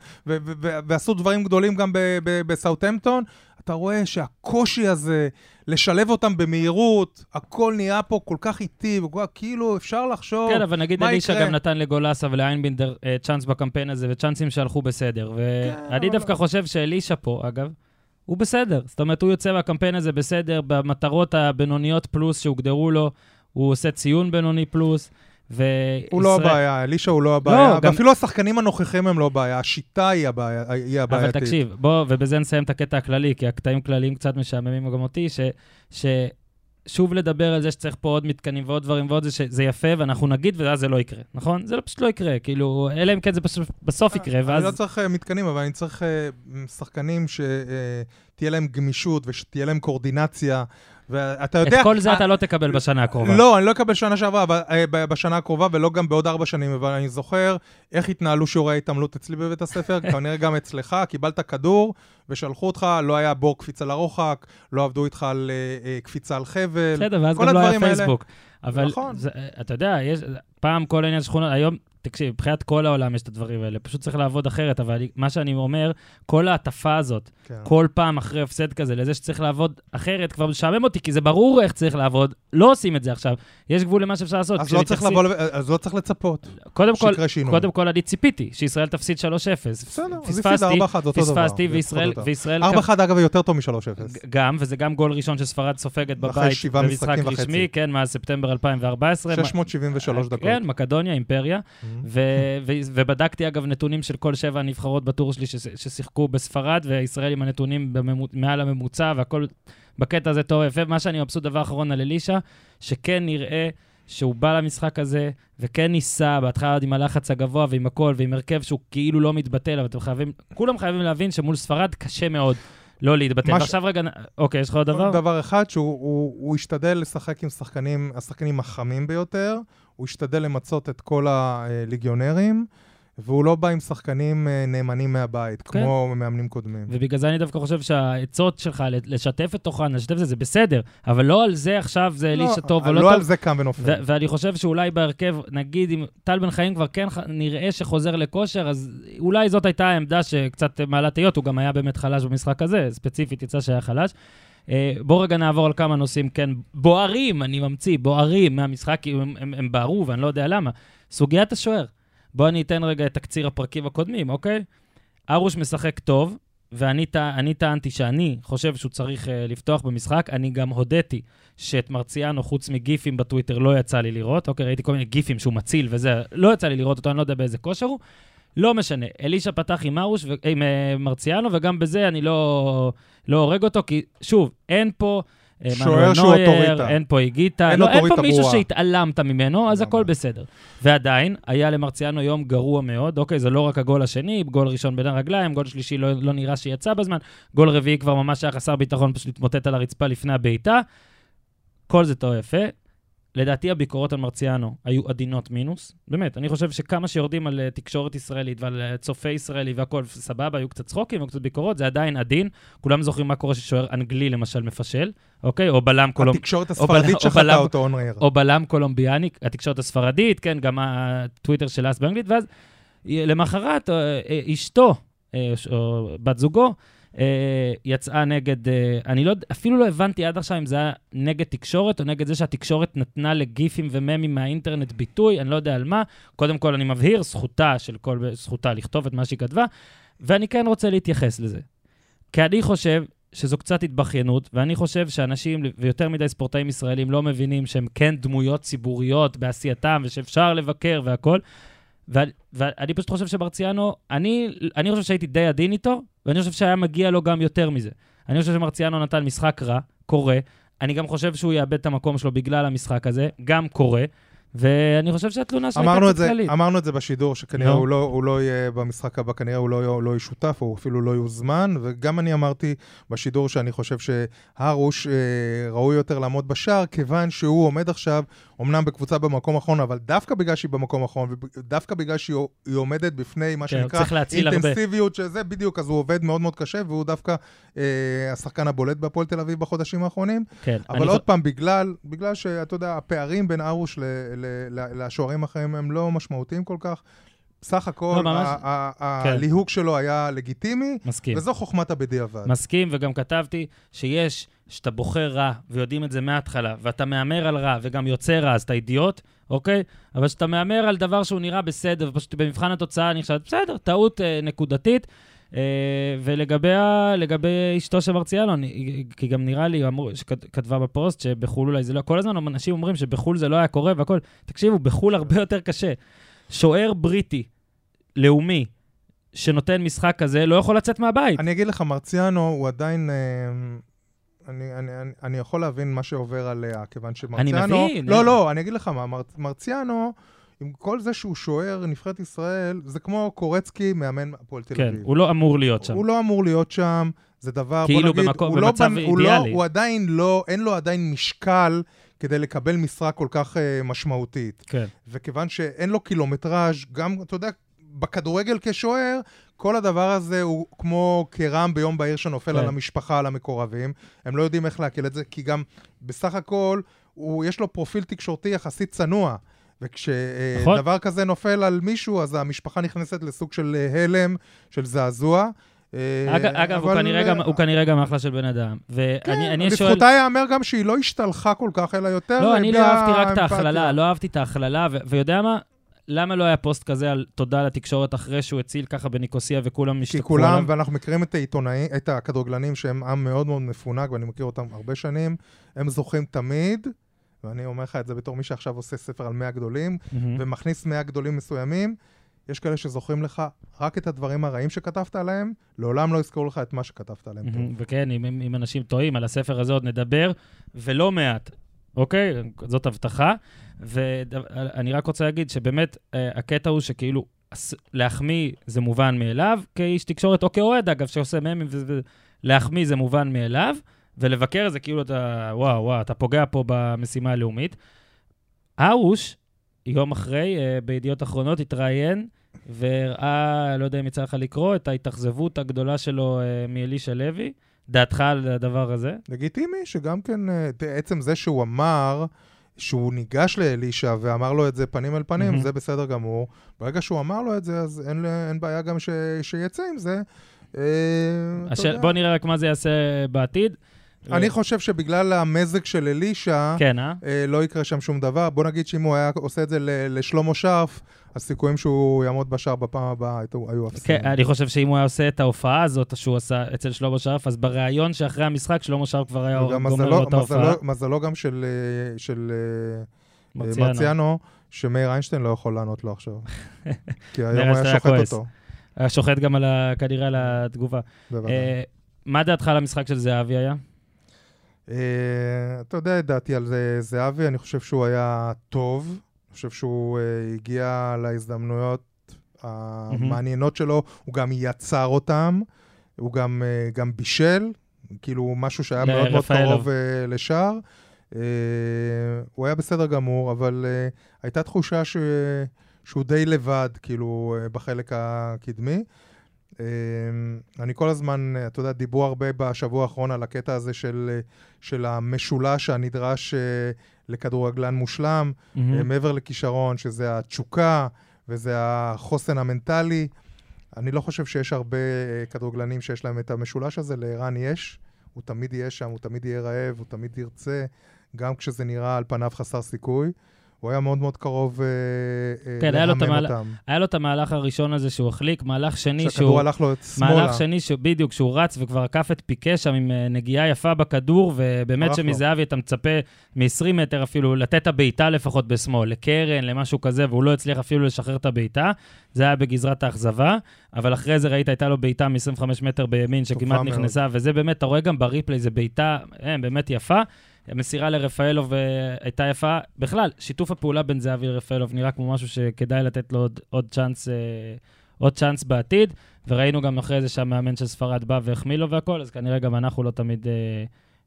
S2: ועשו דברים גדולים גם בסאוטהמפטון, אתה רואה שהקושי הזה, לשלב אותם במהירות, הכל נהיה פה כל כך איטי, וכל, כאילו אפשר לחשוב
S1: כן, אבל נגיד אלישע גם נתן לגולסה ולאיינבינדר uh, צ'אנס בקמפיין הזה, וצ'אנסים שהלכו בסדר. ואני כן, דווקא. חושב שאלישע פה, אגב, הוא בסדר. זאת אומרת, הוא יוצא מהקמפיין הזה בסדר, במטרות הבינוניות פלוס שהוגדרו לו, הוא עושה ציון בינוני פלוס. וישראל...
S2: הוא לא הבעיה, אלישע הוא לא הבעיה, לא, ואפילו גם... השחקנים הנוכחים הם לא הבעיה, השיטה היא, הבעיה, היא הבעייתית.
S1: אבל תקשיב, בוא, ובזה נסיים את הקטע הכללי, כי הקטעים כלליים קצת משעממים גם אותי, ש, ש, שוב לדבר על זה שצריך פה עוד מתקנים ועוד דברים ועוד זה, שזה יפה, ואנחנו נגיד, ואז זה לא יקרה, נכון? זה פשוט לא יקרה, כאילו, אלא אם כן זה בסוף, בסוף יקרה, ואז...
S2: אני לא צריך uh, מתקנים, אבל אני צריך uh, שחקנים שתהיה להם גמישות ושתהיה להם קורדינציה. ואתה יודע...
S1: את כל זה אתה לא תקבל בשנה הקרובה.
S2: לא, אני לא אקבל שנה שעברה, בשנה הקרובה, ולא גם בעוד ארבע שנים, אבל אני זוכר איך התנהלו שיעורי ההתעמלות אצלי בבית הספר, כנראה גם אצלך, קיבלת כדור, ושלחו אותך, לא היה בור קפיצה לרוחק, לא עבדו איתך על אה, אה, קפיצה על חבל.
S1: בסדר, ואז גם לא היה פייסבוק. אבל נכון. זה, אתה יודע, יש, פעם כל העניין של שכונות, היום תקשיב, מבחינת כל העולם יש את הדברים האלה, פשוט צריך לעבוד אחרת, אבל מה שאני אומר, כל ההטפה הזאת, כן. כל פעם אחרי הפסד כזה, לזה שצריך לעבוד אחרת, כבר משעמם אותי, כי זה ברור איך צריך לעבוד, לא עושים את זה עכשיו. יש גבול למה שאפשר לעשות.
S2: אז, לא צריך, לבוא, אז לא צריך לצפות,
S1: קודם כל, קודם כל, אני ציפיתי שישראל תפסיד 3-0.
S2: בסדר, אז הפסיד 4-1, אותו דבר.
S1: פספסתי, וישראל... וישראל
S2: 4-1, אגב, יותר טוב מ-3-0.
S1: גם, וזה גם גול ראשון שספרד סופגת בבית, במשחק רשמי, כן, מאז ספטמבר 2014.
S2: 673 דקות.
S1: כן, מקדוניה, אימפריה. ובדקתי, אגב, נתונים של כל שבע הנבחרות בטור שלי ששיחקו בספרד, וישראל עם הנתונים בממוצ... מעל הממוצע, והכל בקטע הזה טוב יפה. מה שאני מבסוט, דבר אחרון על אלישע, שכן נראה שהוא בא למשחק הזה, וכן ניסה, בהתחלה עוד עם הלחץ הגבוה ועם הכל, ועם הרכב שהוא כאילו לא מתבטל, אבל אתם חייבים, כולם חייבים להבין שמול ספרד קשה מאוד. לא להתבטל. מש... עכשיו רגע, אוקיי, יש לך עוד דבר?
S2: דבר אחד, שהוא הוא, הוא השתדל לשחק עם שחקנים, השחקנים החמים ביותר, הוא השתדל למצות את כל הליגיונרים, והוא לא בא עם שחקנים אה, נאמנים מהבית,
S1: כן.
S2: כמו מאמנים קודמים.
S1: ובגלל זה אני דווקא חושב שהעצות שלך לשתף את אוחנה, לשתף את זה, זה בסדר, אבל לא על זה עכשיו זה אלישע טוב או לא
S2: לא
S1: טוב.
S2: על זה קם ונופל.
S1: ו- ואני חושב שאולי בהרכב, נגיד אם טל בן חיים כבר כן נראה שחוזר לכושר, אז אולי זאת הייתה העמדה שקצת מעלה תהיות, הוא גם היה באמת חלש במשחק הזה, ספציפית יצא שהיה חלש. אה, בואו רגע נעבור על כמה נושאים, כן, בוערים, אני ממציא, בוערים מהמשחק, הם, הם, הם בערו ואני לא יודע למה. סוגיית השוער. בואו אני אתן רגע את תקציר הפרקים הקודמים, אוקיי? ארוש משחק טוב, ואני אני טענתי שאני חושב שהוא צריך uh, לפתוח במשחק. אני גם הודיתי שאת מרציאנו, חוץ מגיפים בטוויטר, לא יצא לי לראות. אוקיי, ראיתי כל מיני גיפים שהוא מציל וזה, לא יצא לי לראות אותו, אני לא יודע באיזה כושר הוא. לא משנה, אלישע פתח עם ארוש, ו- עם uh, מרציאנו, וגם בזה אני לא, לא הורג אותו, כי שוב, אין פה... אה,
S2: שוער שהוא אוטוריטה.
S1: אין פה איגיטה,
S2: אין
S1: לא, אין פה
S2: אוטוריטה
S1: מישהו
S2: ברורה.
S1: שהתעלמת ממנו, אז. הכל בסדר. ועדיין, היה למרציאנו יום גרוע מאוד, אוקיי, זה לא רק הגול השני, גול ראשון בין הרגליים, גול שלישי לא, לא נראה שיצא בזמן, גול רביעי כבר ממש היה חסר ביטחון, פשוט התמוטט על הרצפה לפני הבעיטה. כל זה טוב יפה. לדעתי הביקורות על מרציאנו היו עדינות מינוס. באמת, אני חושב שכמה שיורדים על uh, תקשורת ישראלית ועל uh, צופה ישראלי והכול סבבה, היו קצת צחוקים וקצת ביקורות, זה עדיין עדין. כולם זוכרים מה קורה ששוער אנגלי למשל מפשל, אוקיי? או בלם קולומ...
S2: התקשורת הספרדית
S1: בלם-
S2: אותו אונרייר.
S1: או בלם קולומביאני, התקשורת הספרדית, כן, גם הטוויטר של אס באנגלית, ואז למחרת אה, אה, אשתו, אה, או בת זוגו, אה, יצאה נגד, אה, אני לא, אפילו לא הבנתי עד עכשיו אם זה היה נגד תקשורת או נגד זה שהתקשורת נתנה לגיפים וממים מהאינטרנט ביטוי, אני לא יודע על מה. קודם כל, אני מבהיר, זכותה של כל, זכותה לכתוב את מה שהיא כתבה, ואני כן רוצה להתייחס לזה. כי אני חושב שזו קצת התבכיינות, ואני חושב שאנשים, ויותר מדי ספורטאים ישראלים, לא מבינים שהם כן דמויות ציבוריות בעשייתם, ושאפשר לבקר והכול. ואני פשוט חושב שמרציאנו, אני, אני חושב שהייתי די עדין איתו, ואני חושב שהיה מגיע לו גם יותר מזה. אני חושב שמרציאנו נתן משחק רע, קורה. אני גם חושב שהוא יאבד את המקום שלו בגלל המשחק הזה, גם קורה. ואני חושב שהתלונה שלו הייתה קצת כללית.
S2: אמרנו את זה בשידור, שכנראה
S1: נו.
S2: הוא לא, הוא לא יהיה במשחק הבא, כנראה הוא לא, לא יהיה שותף, או אפילו לא יוזמן, וגם אני אמרתי בשידור שאני חושב שהרוש אה, ראוי יותר לעמוד בשער, כיוון שהוא עומד עכשיו, אמנם בקבוצה במקום אחרון, אבל דווקא בגלל שהיא במקום אחרון, ודווקא בגלל שהיא היא עומדת בפני מה
S1: כן,
S2: שנקרא
S1: להציל הרבה.
S2: אינטנסיביות, שזה בדיוק, אז הוא עובד מאוד מאוד קשה, והוא דווקא אה, השחקן הבולט בהפועל תל אביב בחודשים האחרונים.
S1: כן,
S2: אבל עוד פעם, בגלל, בגלל שאתה יודע, הפערים בין ארוש ל- ל- ל- לשוערים האחרים הם לא משמעותיים כל כך. סך הכל,
S1: לא, ממש- כן.
S2: הליהוק שלו היה לגיטימי,
S1: מסכים.
S2: וזו חוכמת הבדיעבד.
S1: מסכים, וגם כתבתי שיש, שאתה בוחר רע, ויודעים את זה מההתחלה, ואתה מהמר על רע, וגם יוצא רע, אז אתה אידיוט, אוקיי? אבל כשאתה מהמר על דבר שהוא נראה בסדר, ופשוט במבחן התוצאה אני חושבת, בסדר, טעות אה, נקודתית. אה, ולגבי ה- אשתו של מרציאנו, אני- כי גם נראה לי, אמרו, שכתבה בפוסט שבחו"ל אולי זה לא, כל הזמן אנשים אומרים שבחו"ל זה לא היה קורה והכל. תקשיבו, בחו"ל הרבה יותר קשה. שוער בריטי, לאומי, שנותן משחק כזה, לא יכול לצאת מהבית.
S2: אני אגיד לך, מרציאנו הוא עדיין... אה, אני, אני, אני, אני יכול להבין מה שעובר עליה, כיוון שמרציאנו...
S1: מבין.
S2: לא, לא, אני אגיד לך מה, מר, מרציאנו, עם כל זה שהוא שוער נבחרת ישראל, זה כמו קורצקי, מאמן הפועל תל
S1: כן,
S2: אביב.
S1: הוא לא אמור להיות שם.
S2: הוא לא אמור להיות שם, זה דבר,
S1: כאילו
S2: בוא נגיד,
S1: במקום-
S2: הוא לא
S1: במצב
S2: בנ- הוא לא,
S1: אידיאלי.
S2: הוא עדיין לא, אין לו עדיין משקל כדי לקבל משרה כל כך uh, משמעותית.
S1: כן.
S2: וכיוון שאין לו קילומטראז', גם, אתה יודע, בכדורגל כשוער, כל הדבר הזה הוא כמו כרעם ביום בהיר שנופל
S1: כן.
S2: על המשפחה, על המקורבים. הם לא יודעים איך לעכל את זה, כי גם בסך הכל, הוא, יש לו פרופיל תקשורתי יחסית צנוע.
S1: נכון.
S2: וכשדבר כזה נופל על מישהו, אז המשפחה נכנסת לסוג של אה, הלם, של זעזוע. אה,
S1: אגב, אגב הוא,
S2: אבל,
S1: כנראה
S2: אה,
S1: גם, הוא כנראה גם אחלה של בן אדם. ואני
S2: כן,
S1: אני שואל...
S2: לזכותה ייאמר גם שהיא לא השתלחה כל כך, אלא יותר
S1: לא, אני לא אהבתי רק את. ההכללה, לא אהבתי את ההכללה, ויודע מה? למה לא היה פוסט כזה על תודה לתקשורת אחרי שהוא הציל ככה בניקוסיה וכולם
S2: כי
S1: השתתפו
S2: כולם,
S1: עליו?
S2: ואנחנו מכירים את העיתונאים, את הכדורגלנים שהם עם מאוד מאוד מפונק, ואני מכיר אותם הרבה שנים, הם זוכים תמיד, ואני אומר לך את זה בתור מי שעכשיו עושה ספר על 100 גדולים,
S1: מהמם.
S2: ומכניס 100 גדולים מסוימים, יש כאלה שזוכרים לך רק את הדברים הרעים שכתבת עליהם, לעולם לא יזכרו לך את מה שכתבת עליהם.
S1: מהמם. וכן, אם, אם אנשים טועים, על הספר הזה עוד נדבר, ולא מעט, אוקיי? זאת הבטחה. ואני רק רוצה להגיד שבאמת, אה, הקטע הוא שכאילו, להחמיא זה מובן מאליו, כאיש תקשורת, או כאוהד, אגב, שעושה ממים, להחמיא זה מובן מאליו, ולבקר זה כאילו אתה, וואו, וואו, אתה פוגע פה במשימה הלאומית. ארוש, יום אחרי, אה, בידיעות אחרונות, התראיין והראה, לא יודע אם יצא לך לקרוא, את ההתאכזבות הגדולה שלו uh, מאלישע לוי. דעתך על הדבר הזה?
S2: לגיטימי, שגם כן, אה, עצם זה שהוא אמר... שהוא ניגש לאלישע ואמר לו את זה פנים אל פנים, mm-hmm. זה בסדר גמור. ברגע שהוא אמר לו את זה, אז אין, אין בעיה גם ש, שיצא עם זה.
S1: אה, השאל, בוא נראה רק מה זה יעשה בעתיד.
S2: אני חושב שבגלל המזג של אלישע,
S1: כן, אה?
S2: אה? לא יקרה שם שום דבר. בוא נגיד שאם הוא היה עושה את זה לשלמה שרף, הסיכויים שהוא יעמוד בשער בפעם הבאה היו אפסים.
S1: כן, אני חושב שאם הוא היה עושה את ההופעה הזאת שהוא עשה אצל שלמה שרף, אז בריאיון שאחרי המשחק, שלמה שרף כבר היה גומר לו את ההופעה.
S2: מזלו גם של, אה, של אה, מרציאנו. מרציאנו, שמאיר איינשטיין לא יכול לענות לו עכשיו. כי היום היה שוחט אותו.
S1: היה שוחט גם כנראה על התגובה. מה דעתך על המשחק של זהבי היה?
S2: Uh, אתה יודע את דעתי על זה, זהבי, אני חושב שהוא היה טוב, אני חושב שהוא uh, הגיע להזדמנויות המעניינות. שלו, הוא גם יצר אותם, הוא גם, uh, גם בישל, כאילו משהו שהיה מאוד מאוד קרוב uh, לשער. Uh, הוא היה בסדר גמור, אבל uh, הייתה תחושה ש... שהוא די לבד, כאילו, uh, בחלק הקדמי. אני כל הזמן, אתה יודע, דיברו הרבה בשבוע האחרון על הקטע הזה של, של המשולש הנדרש אה, לכדורגלן מושלם, mm-hmm. מעבר לכישרון, שזה התשוקה וזה החוסן המנטלי. אני לא חושב שיש הרבה אה, כדורגלנים שיש להם את המשולש הזה, לערן יש. הוא תמיד יהיה שם, הוא תמיד יהיה רעב, הוא תמיד ירצה, גם כשזה נראה על פניו חסר סיכוי. הוא היה מאוד מאוד קרוב אה,
S1: אה כן, להמם המהל... אותם. היה לו את המהלך הראשון הזה שהוא החליק, מהלך שני
S2: שהוא... שהכדור הלך לו שמאלה.
S1: מהלך שני, שהוא, בדיוק, שהוא רץ וכבר עקף את פיקה שם עם אה, נגיעה יפה בכדור, ובאמת שמזהבי אתה מצפה מ-20 מטר אפילו לתת את הבעיטה לפחות בשמאל, לקרן, למשהו כזה, והוא לא הצליח אפילו לשחרר את הבעיטה. זה היה בגזרת האכזבה, אבל אחרי זה ראית, הייתה לו בעיטה מ-25 מטר בימין שכמעט נכנסה, מאוד. וזה באמת, אתה רואה גם בריפלי, זו בעיטה באמת יפה. המסירה לרפאלוב אה, הייתה יפה. בכלל, שיתוף הפעולה בין זהבי לרפאלוב נראה כמו משהו שכדאי לתת לו עוד, עוד, צ'אנס, אה, עוד צ'אנס בעתיד, וראינו גם אחרי זה שהמאמן של ספרד בא והחמיא לו והכל, אז כנראה גם אנחנו לא תמיד אה,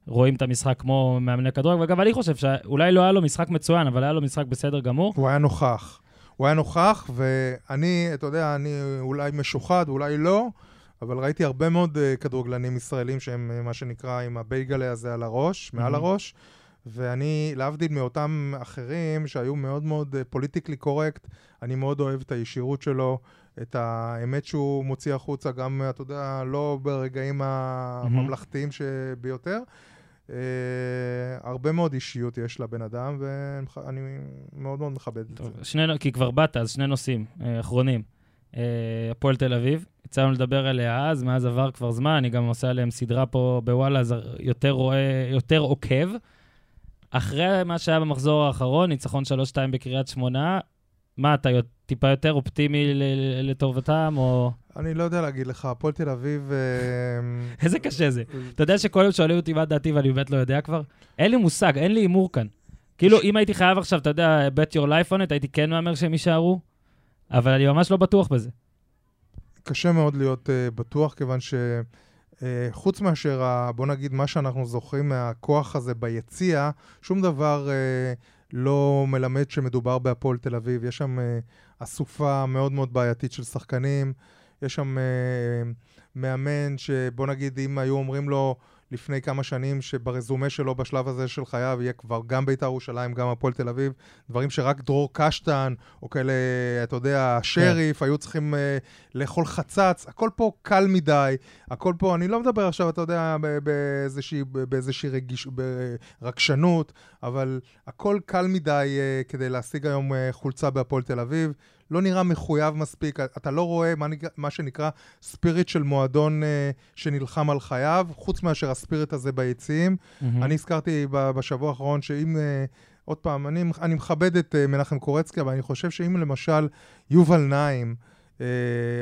S1: רואים את המשחק כמו מאמני כדורגל, וגם אני חושב שאולי לא היה לו משחק מצוין, אבל היה לו משחק בסדר גמור.
S2: הוא היה נוכח. הוא היה נוכח, ואני, אתה יודע, אני אולי משוחד, אולי לא. אבל ראיתי הרבה מאוד uh, כדורגלנים ישראלים שהם uh, מה שנקרא עם הבייגלה הזה על הראש, מעל mm-hmm. הראש, ואני, להבדיל מאותם אחרים שהיו מאוד מאוד פוליטיקלי uh, קורקט, אני מאוד אוהב את הישירות שלו, את האמת שהוא מוציא החוצה, גם, אתה יודע, לא ברגעים הממלכתיים mm-hmm. שביותר. Uh, הרבה מאוד אישיות יש לבן אדם, ואני מאוד מאוד מכבד טוב, את זה.
S1: שני, כי כבר באת, אז שני נושאים uh, אחרונים. הפועל תל אביב. יצא לנו לדבר עליה אז, מאז עבר כבר זמן, אני גם עושה עליהם סדרה פה בוואלה, אז יותר רואה, יותר עוקב. אחרי מה שהיה במחזור האחרון, ניצחון 3-2 בקריית שמונה, מה, אתה טיפה יותר אופטימי לטובתם, או...
S2: אני לא יודע להגיד לך, הפועל תל אביב...
S1: אה, איזה קשה זה. אתה יודע שכל יום שואלים אותי מה דעתי ואני באמת לא יודע כבר? אין לי מושג, אין לי הימור כאן. כאילו, אם הייתי חייב עכשיו, אתה יודע, bet your life on it, הייתי כן מהמר שהם יישארו. אבל אני ממש לא בטוח בזה.
S2: קשה מאוד להיות uh, בטוח, כיוון שחוץ uh, מאשר, ה, בוא נגיד, מה שאנחנו זוכרים מהכוח הזה ביציע, שום דבר uh, לא מלמד שמדובר בהפועל תל אביב. יש שם uh, אסופה מאוד מאוד בעייתית של שחקנים, יש שם uh, מאמן שבוא נגיד, אם היו אומרים לו... לפני כמה שנים, שברזומה שלו בשלב הזה של חייו יהיה כבר גם בית"ר ירושלים, גם הפועל תל אביב, דברים שרק דרור קשטן, או כאלה, אתה יודע, שריף, כן. היו צריכים uh, לאכול חצץ, הכל פה קל מדי, הכל פה, אני לא מדבר עכשיו, אתה יודע, באיזושהי, באיזושהי רגיש, ברגשנות, אבל הכל קל מדי uh, כדי להשיג היום uh, חולצה בהפועל תל אביב. לא נראה מחויב מספיק, אתה לא רואה מה, מה שנקרא ספיריט של מועדון אה, שנלחם על חייו, חוץ מאשר הספיריט הזה ביציעים. Mm-hmm. אני הזכרתי בשבוע האחרון שאם... אה, עוד פעם, אני, אני מכבד את uh, מנחם קורצקי, אבל אני חושב שאם למשל יובל נעים, uh,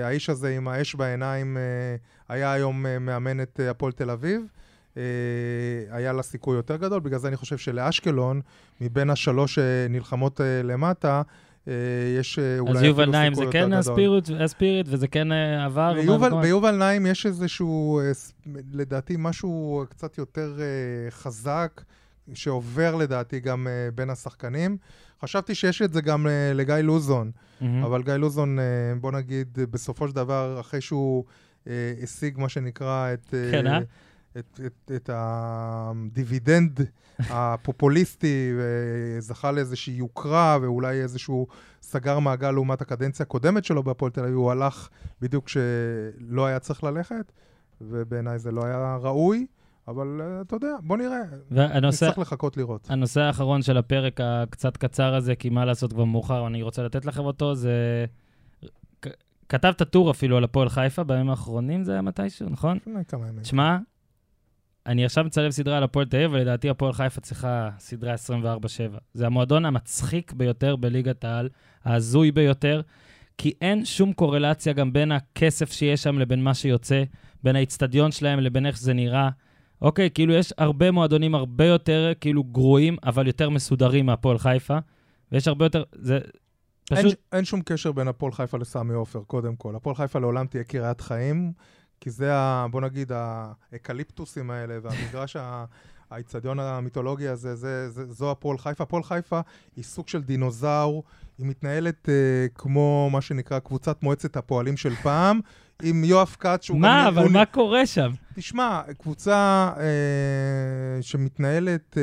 S2: האיש הזה עם האש בעיניים, uh, היה היום uh, מאמן את uh, הפועל תל אביב, uh, היה לה סיכוי יותר גדול. בגלל זה אני חושב שלאשקלון, מבין השלוש שנלחמות uh, למטה, יש אה, אולי
S1: אז יובל נעים זה כן הספיריט, הספיריט וזה כן אה, עבר?
S2: ביובל, ביובל נעים יש איזשהו, לדעתי, משהו קצת יותר חזק. שעובר לדעתי גם בין השחקנים. חשבתי שיש את זה גם לגיא לוזון,
S1: Mm-hmm.
S2: אבל גיא לוזון, בוא נגיד, בסופו של דבר, אחרי שהוא השיג מה שנקרא את...
S1: כן, אה?
S2: את, את, את הדיבידנד הפופוליסטי, וזכה לאיזושהי יוקרה, ואולי איזשהו סגר מעגל לעומת הקדנציה הקודמת שלו בהפועל תל אביב, הוא הלך בדיוק כשלא היה צריך ללכת, ובעיניי זה לא היה ראוי, אבל uh, אתה יודע, בוא נראה,
S1: והנושא,
S2: נצטרך לחכות לראות.
S1: הנושא האחרון של הפרק הקצת קצר הזה, כי מה לעשות כבר מאוחר, אני רוצה לתת לכם אותו, זה... כתבת טור אפילו על הפועל חיפה בימים האחרונים, זה היה מתישהו, נכון?
S2: לפני כמה ימים.
S1: תשמע, אני עכשיו מצלם סדרה על הפועל תל אביב, ולדעתי הפועל חיפה צריכה סדרה 24-7. זה המועדון המצחיק ביותר בליגת העל, ההזוי ביותר, כי אין שום קורלציה גם בין הכסף שיש שם לבין מה שיוצא, בין האיצטדיון שלהם לבין איך שזה נראה. אוקיי, כאילו יש הרבה מועדונים הרבה יותר כאילו גרועים, אבל יותר מסודרים מהפועל חיפה, ויש הרבה יותר... זה
S2: אין,
S1: פשוט...
S2: אין שום קשר בין הפועל חיפה לסמי עופר, קודם כל. הפועל חיפה לעולם תהיה קריית חיים, כי זה, ה, בוא נגיד, האקליפטוסים האלה, והמגרש, ה- האיצטדיון המיתולוגי הזה, זה, זה, זו הפועל חיפה. הפועל חיפה היא סוג של דינוזאור, היא מתנהלת אה, כמו מה שנקרא קבוצת מועצת הפועלים של פעם, עם יואב כץ, שהוא
S1: מה,
S2: גם...
S1: אבל
S2: הוא-
S1: מה קורה שם?
S2: תשמע, קבוצה אה, שמתנהלת אה,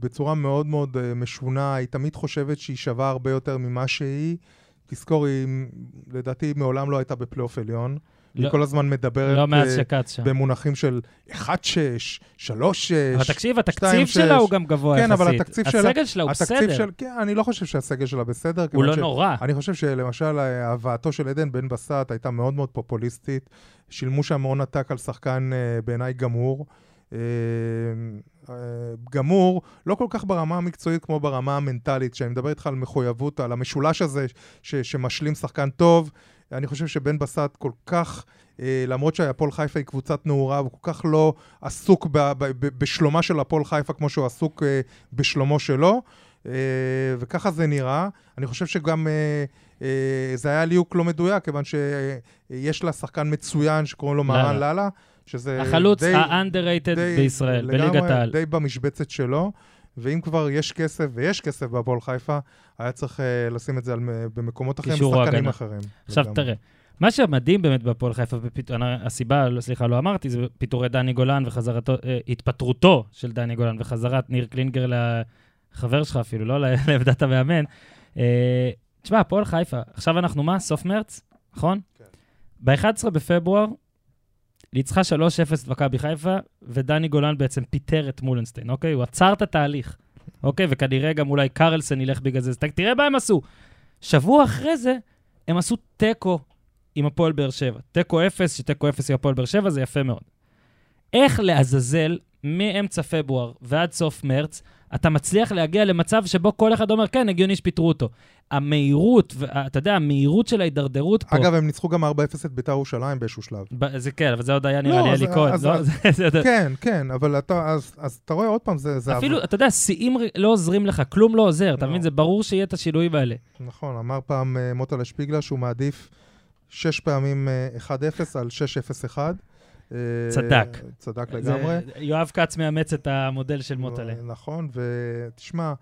S2: בצורה מאוד מאוד אה, משונה, היא תמיד חושבת שהיא שווה הרבה יותר ממה שהיא. תזכור, היא לדעתי מעולם לא הייתה בפלייאוף עליון.
S1: לא-
S2: היא כל הזמן מדברת
S1: לא מאז
S2: אה,
S1: שקץ שם.
S2: במונחים של 1-6, 3-6.
S1: אבל תקשיב, התקציב שלה. הוא גם גבוה
S2: כן,
S1: יחסית.
S2: אבל התקציב שלה-
S1: הסגל שלה הוא בסדר.
S2: של... כן, אני לא חושב שהסגל שלה בסדר.
S1: הוא לא
S2: ש-
S1: נורא.
S2: אני חושב שלמשל אה, הבאתו של עדן בן בסט הייתה מאוד מאוד פופוליסטית. שילמו שם הון עתק על שחקן אה, בעיניי גמור. אה, אה, גמור, לא כל כך ברמה המקצועית כמו ברמה המנטלית, כשאני מדבר איתך על מחויבות, על המשולש הזה ש- שמשלים שחקן טוב. אני חושב שבן בסט כל כך, אה, למרות שהפועל חיפה היא קבוצת נעורה, הוא כל כך לא עסוק ב- ב- ב- בשלומה של הפועל חיפה כמו שהוא עסוק אה, בשלומו שלו. אה, וככה זה נראה. אני חושב שגם אה, אה, זה היה ליהוק לא מדויק, כיוון שיש לה שחקן מצוין שקוראים לו מהרן
S1: לאללה.
S2: שזה
S1: החלוץ
S2: די-
S1: ה-underrated
S2: די-
S1: בישראל, בליגת העל.
S2: די במשבצת שלו, ואם כבר יש כסף, ויש כסף בהפועל חיפה, היה צריך uh, לשים את זה על, במקומות אחרים,
S1: הגנה.
S2: אחרים.
S1: עכשיו
S2: לגמרי.
S1: תראה, מה שמדהים באמת בהפועל חיפה. אני- הסיבה, לא, סליחה, לא אמרתי, זה פיטורי דני גולן וחזרתו, אה, התפטרותו של דני גולן וחזרת ניר קלינגר לחבר שלך אפילו, לא לעמדת המאמן. אה, תשמע, הפועל חיפה, עכשיו אנחנו מה? סוף מרץ, נכון?
S2: כן.
S1: ב-11 בפברואר ניצחה 3-0 את מכבי חיפה, ודני גולן בעצם פיטר את מולנשטיין, אוקיי? הוא עצר את התהליך, אוקיי? וכנראה גם אולי קרלסן ילך בגלל זה. תראה מה הם עשו. שבוע אחרי זה, הם עשו תיקו עם הפועל באר שבע. תיקו אפס, שתיקו אפס עם הפועל באר שבע, זה יפה מאוד. איך לעזאזל, מאמצע פברואר ועד סוף מרץ, אתה מצליח להגיע למצב שבו כל אחד אומר, כן, הגיוני שפיטרו אותו. המהירות, אתה יודע, המהירות של ההידרדרות פה...
S2: אגב, הם ניצחו גם 4-0 את בית"ר ירושלים באיזשהו שלב.
S1: ב- זה כן, אבל זה עוד היה נראה
S2: לא,
S1: לי אלי כהן, לא?
S2: אז- כן, כן, אבל אתה, אז, אז אתה רואה עוד פעם, זה... זה
S1: אפילו, אתה יודע, שיאים לא עוזרים לך, כלום לא עוזר, אתה
S2: לא.
S1: מבין? זה ברור שיהיה את השינויים האלה.
S2: נכון, אמר פעם אה, מוטלה שפיגלר שהוא מעדיף שש פעמים אה, 1-0 על 6-0-1. אה,
S1: צדק.
S2: צדק לגמרי.
S1: יואב כץ מאמץ את המודל של מוטלה.
S2: נכון, ותשמע,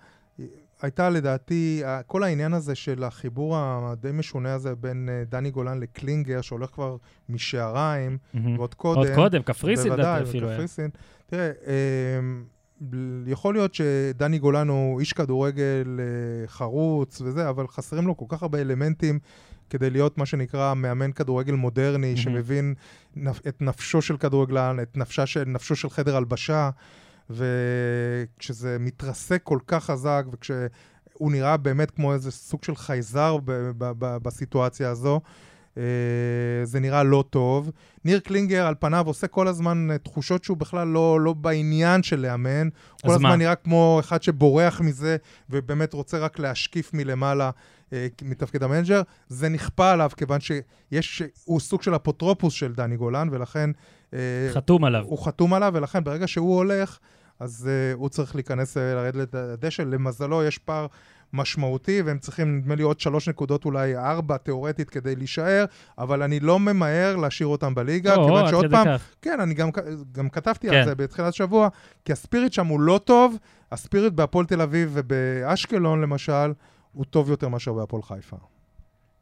S2: הייתה לדעתי, כל העניין הזה של החיבור הדי משונה הזה בין אה, דני גולן לקלינגר, שהולך כבר משעריים. ועוד קודם.
S1: עוד קודם, קפריסין
S2: בוודאי,
S1: לדעתי אפילו היה.
S2: בקפריסין. תראה, אמ, יכול להיות שדני גולן הוא איש כדורגל אה, חרוץ וזה, אבל חסרים לו כל כך הרבה אלמנטים כדי להיות מה שנקרא מאמן כדורגל מודרני,
S1: מהמם.
S2: שמבין נפ- את נפשו של כדורגלן, את נפשה של, נפשו של חדר הלבשה, וכשזה מתרסק כל כך חזק, וכשהוא נראה באמת כמו איזה סוג של חייזר ב- ב- ב- בסיטואציה הזו, זה נראה לא טוב. ניר קלינגר על פניו עושה כל הזמן אה, תחושות שהוא בכלל לא, לא בעניין של לאמן. כל הזמן
S1: מה?
S2: נראה כמו אחד שבורח מזה ובאמת רוצה רק להשקיף מלמעלה אה, מתפקיד המנג'ר. זה נכפה עליו כיוון שיש, הוא סוג של אפוטרופוס של דני גולן ולכן אה,
S1: חתום עליו.
S2: הוא חתום עליו ולכן ברגע שהוא הולך אז אה, הוא צריך להיכנס, אה, לרדת לדשא. למזלו יש פער משמעותי, והם צריכים, נדמה לי, עוד שלוש נקודות, אולי ארבע תיאורטית כדי להישאר, אבל אני לא ממהר להשאיר אותם בליגה,
S1: או,
S2: כיוון
S1: עד
S2: שעוד פעם,
S1: כך.
S2: כן, אני גם, גם כתבתי
S1: כן.
S2: על זה בתחילת השבוע, כי הספיריט שם הוא לא טוב, הספיריט בהפועל תל אביב ובאשקלון, למשל, הוא טוב יותר מאשר בהפועל חיפה.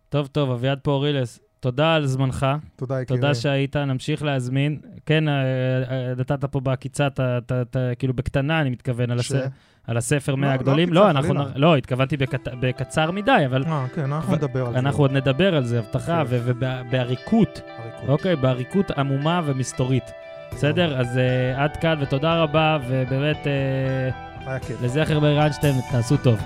S1: טוב, טוב, אביעד פאורילס, תודה על זמנך,
S2: תודה, יקירי.
S1: תודה שהיית, נמשיך להזמין. כן, אה, אה, נתת פה בעקיצה, כאילו בקטנה, אני מתכוון, על
S2: ש-
S1: הס- על הספר
S2: לא,
S1: 100
S2: לא
S1: הגדולים.
S2: עקיצה,
S1: לא, אנחנו...
S2: חלילה.
S1: לא, התכוונתי בקצר מדי, אבל
S2: אה, כן, אנחנו נדבר על זה.
S1: אנחנו עוד נדבר על זה, הבטחה,
S2: כן.
S1: ובעריקות,
S2: אריקות.
S1: אוקיי, בעריקות עמומה ומסתורית. בסדר? אז אה, עד כאן, ותודה רבה, ובאמת, אה. לזכר מאיר איינשטיין, תעשו טוב.